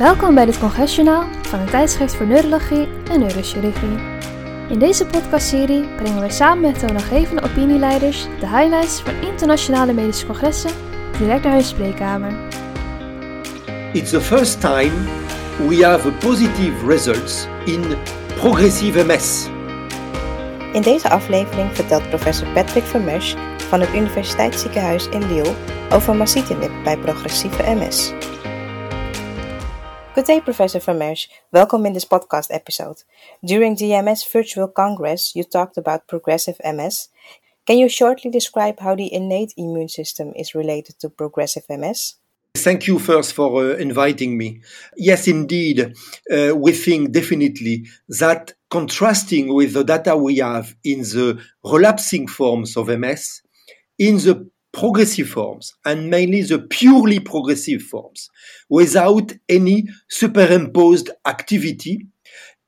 Welkom bij dit congresjournaal van het tijdschrift voor neurologie en neurochirurgie. In deze podcastserie brengen we samen met toonaangevende opinieleiders de highlights van internationale medische congressen direct naar hun spreekkamer. It's the first time we have positive results in progressive MS. In deze aflevering vertelt professor Patrick Vermeers van het Universiteitsziekenhuis in Lille over masitinib bij progressieve MS. Good day, Professor Vermersch. Welcome in this podcast episode. During the MS Virtual Congress, you talked about progressive MS. Can you shortly describe how the innate immune system is related to progressive MS? Thank you first for uh, inviting me. Yes, indeed, uh, we think definitely that contrasting with the data we have in the relapsing forms of MS, in the progressive forms and mainly the purely progressive forms without any superimposed activity,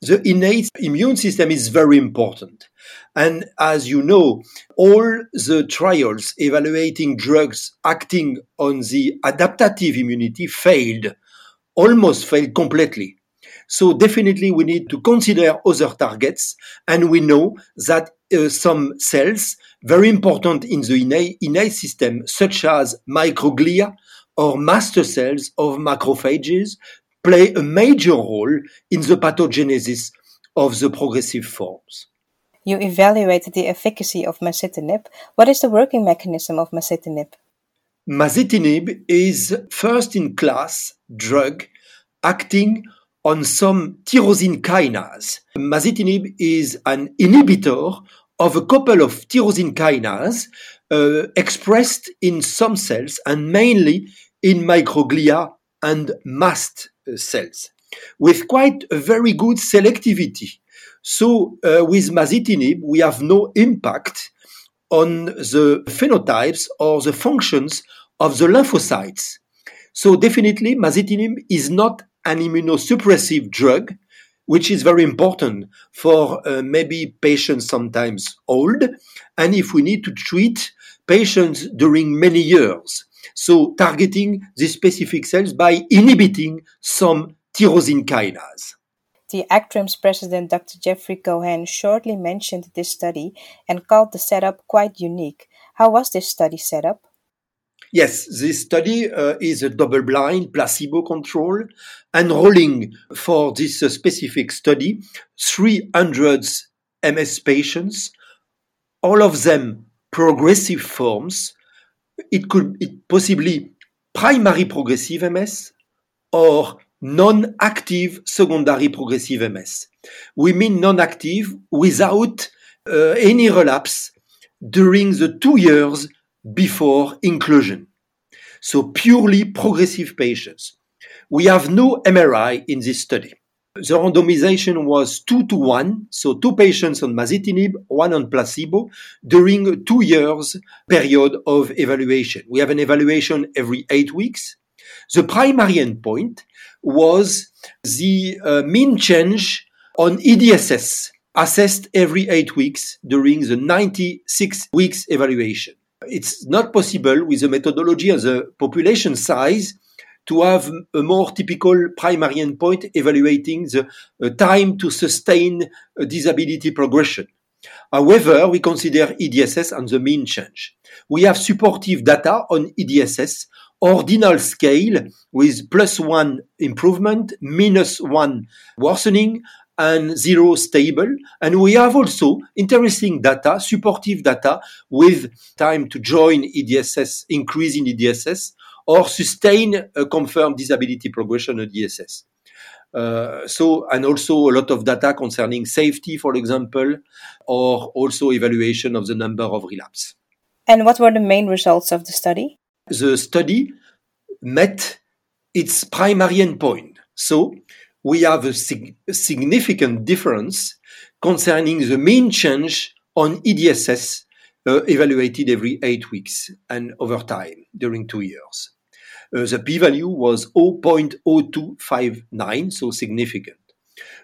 the innate immune system is very important. And as you know, all the trials evaluating drugs acting on the adaptive immunity failed, almost failed completely. So definitely we need to consider other targets. And we know that uh, some cells, very important in the innate, innate system, such as microglia or master cells of macrophages, play a major role in the pathogenesis of the progressive forms. You evaluated the efficacy of masitinib. What is the working mechanism of masitinib? Masitinib is first in class drug acting on some tyrosine kinase. Masitinib is an inhibitor of a couple of tyrosine kinase uh, expressed in some cells and mainly in microglia and mast cells with quite a very good selectivity. So uh, with masitinib, we have no impact on the phenotypes or the functions of the lymphocytes. So definitely masitinib is not an immunosuppressive drug, which is very important for uh, maybe patients sometimes old, and if we need to treat patients during many years. So targeting the specific cells by inhibiting some tyrosine kinase. The ACTRIMS president Dr. Jeffrey Cohen shortly mentioned this study and called the setup quite unique. How was this study set up? Yes, this study uh, is a double-blind, placebo-controlled, enrolling for this uh, specific study 300 MS patients, all of them progressive forms. It could it possibly primary progressive MS or non-active secondary progressive MS. We mean non-active without uh, any relapse during the two years before inclusion. So purely progressive patients. We have no MRI in this study. The randomization was two to one, so two patients on masitinib, one on placebo, during two years period of evaluation. We have an evaluation every eight weeks. The primary endpoint was the uh, mean change on EDSS assessed every eight weeks during the 96 weeks evaluation. It's not possible with the methodology of the population size to have a more typical primary endpoint evaluating the uh, time to sustain disability progression. However, we consider EDSS and the mean change. We have supportive data on EDSS, ordinal scale with plus one improvement, minus one worsening, and zero stable. And we have also interesting data, supportive data with time to join EDSS, increase in EDSS, or sustain a confirmed disability progression of EDSS. Uh, so, and also a lot of data concerning safety, for example, or also evaluation of the number of relapse. And what were the main results of the study? The study met its primary endpoint. So, we have a, sig- significant difference concerning the mean change on EDSS uh, evaluated every eight weeks and over time during two years. Uh, the p-value was 0.0259, so significant.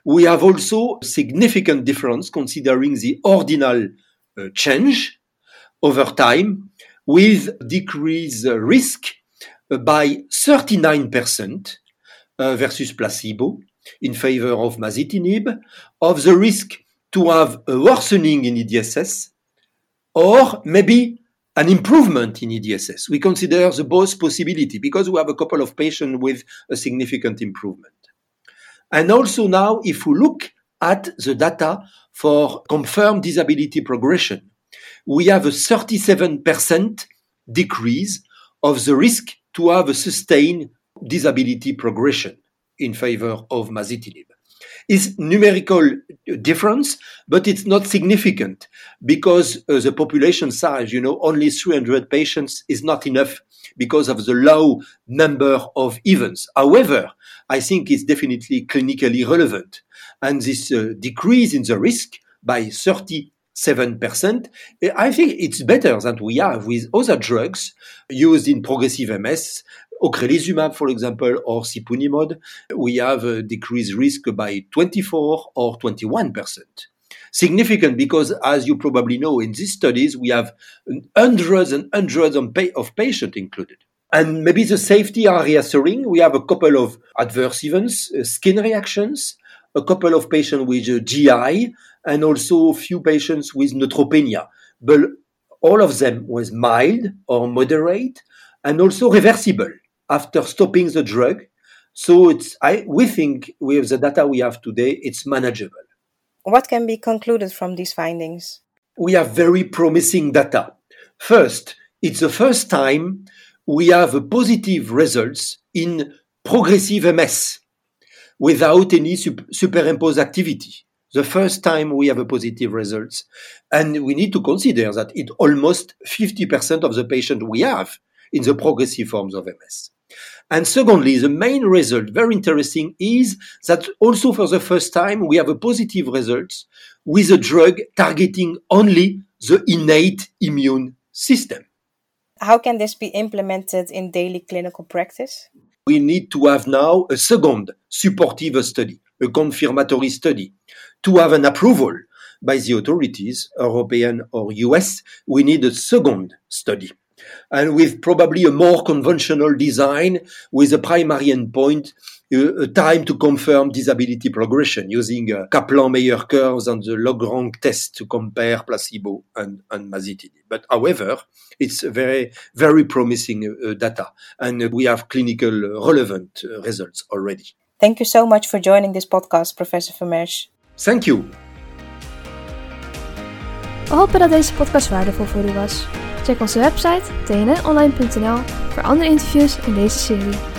We have also significant difference considering the ordinal uh, change over time with decreased risk by 39% uh, versus placebo in favor of masitinib, of the risk to have a worsening in EDSS, or maybe an improvement in EDSS. We consider the both possibility because we have a couple of patients with a significant improvement. And also now, if we look at the data for confirmed disability progression, we have a 37% decrease of the risk to have a sustained disability progression in favor of masitinib. It's numerical difference, but it's not significant because uh, the population size, you know, only 300 patients is not enough because of the low number of events. However, I think it's definitely clinically relevant. And this uh, decrease in the risk by 37%, I think it's better than we have with other drugs used in progressive MS ocrelizumab, for example, or siponimod, we have a decreased risk by 24 or 21%. Significant because, as you probably know, in these studies, we have hundreds and hundreds of patients included. And maybe the safety are reassuring. We have a couple of adverse events, uh, skin reactions, a couple of patients with uh, GI, and also a few patients with neutropenia. But all of them was mild or moderate and also reversible after stopping the drug. So it's, I, we think with the data we have today, it's manageable. What can be concluded from these findings? We have very promising data. First, it's the first time we have positive results in progressive MS without any superimposed activity. The first time we have a positive results. And we need to consider that it almost 50% of the patient we have in the progressive forms of MS. And secondly, the main result, very interesting, is that also for the first time we have a positive result with a drug targeting only the innate immune system. How can this be implemented in daily clinical practice? We need to have now a second supportive study, a confirmatory study, to have an approval by the authorities, European or US. We need a second study and with probably a more conventional design with a primary endpoint, uh, a time to confirm disability progression using uh, Kaplan-Meier curves and the log-rank test to compare placebo and, and masitinib. But however, it's very, very promising uh, data, and we have clinical relevant uh, results already. Thank you so much for joining this podcast, Professor Vermersch. Thank you. We hopen dat deze podcast waardevol voor u was. Check onze website tnonline.nl voor andere interviews in deze serie.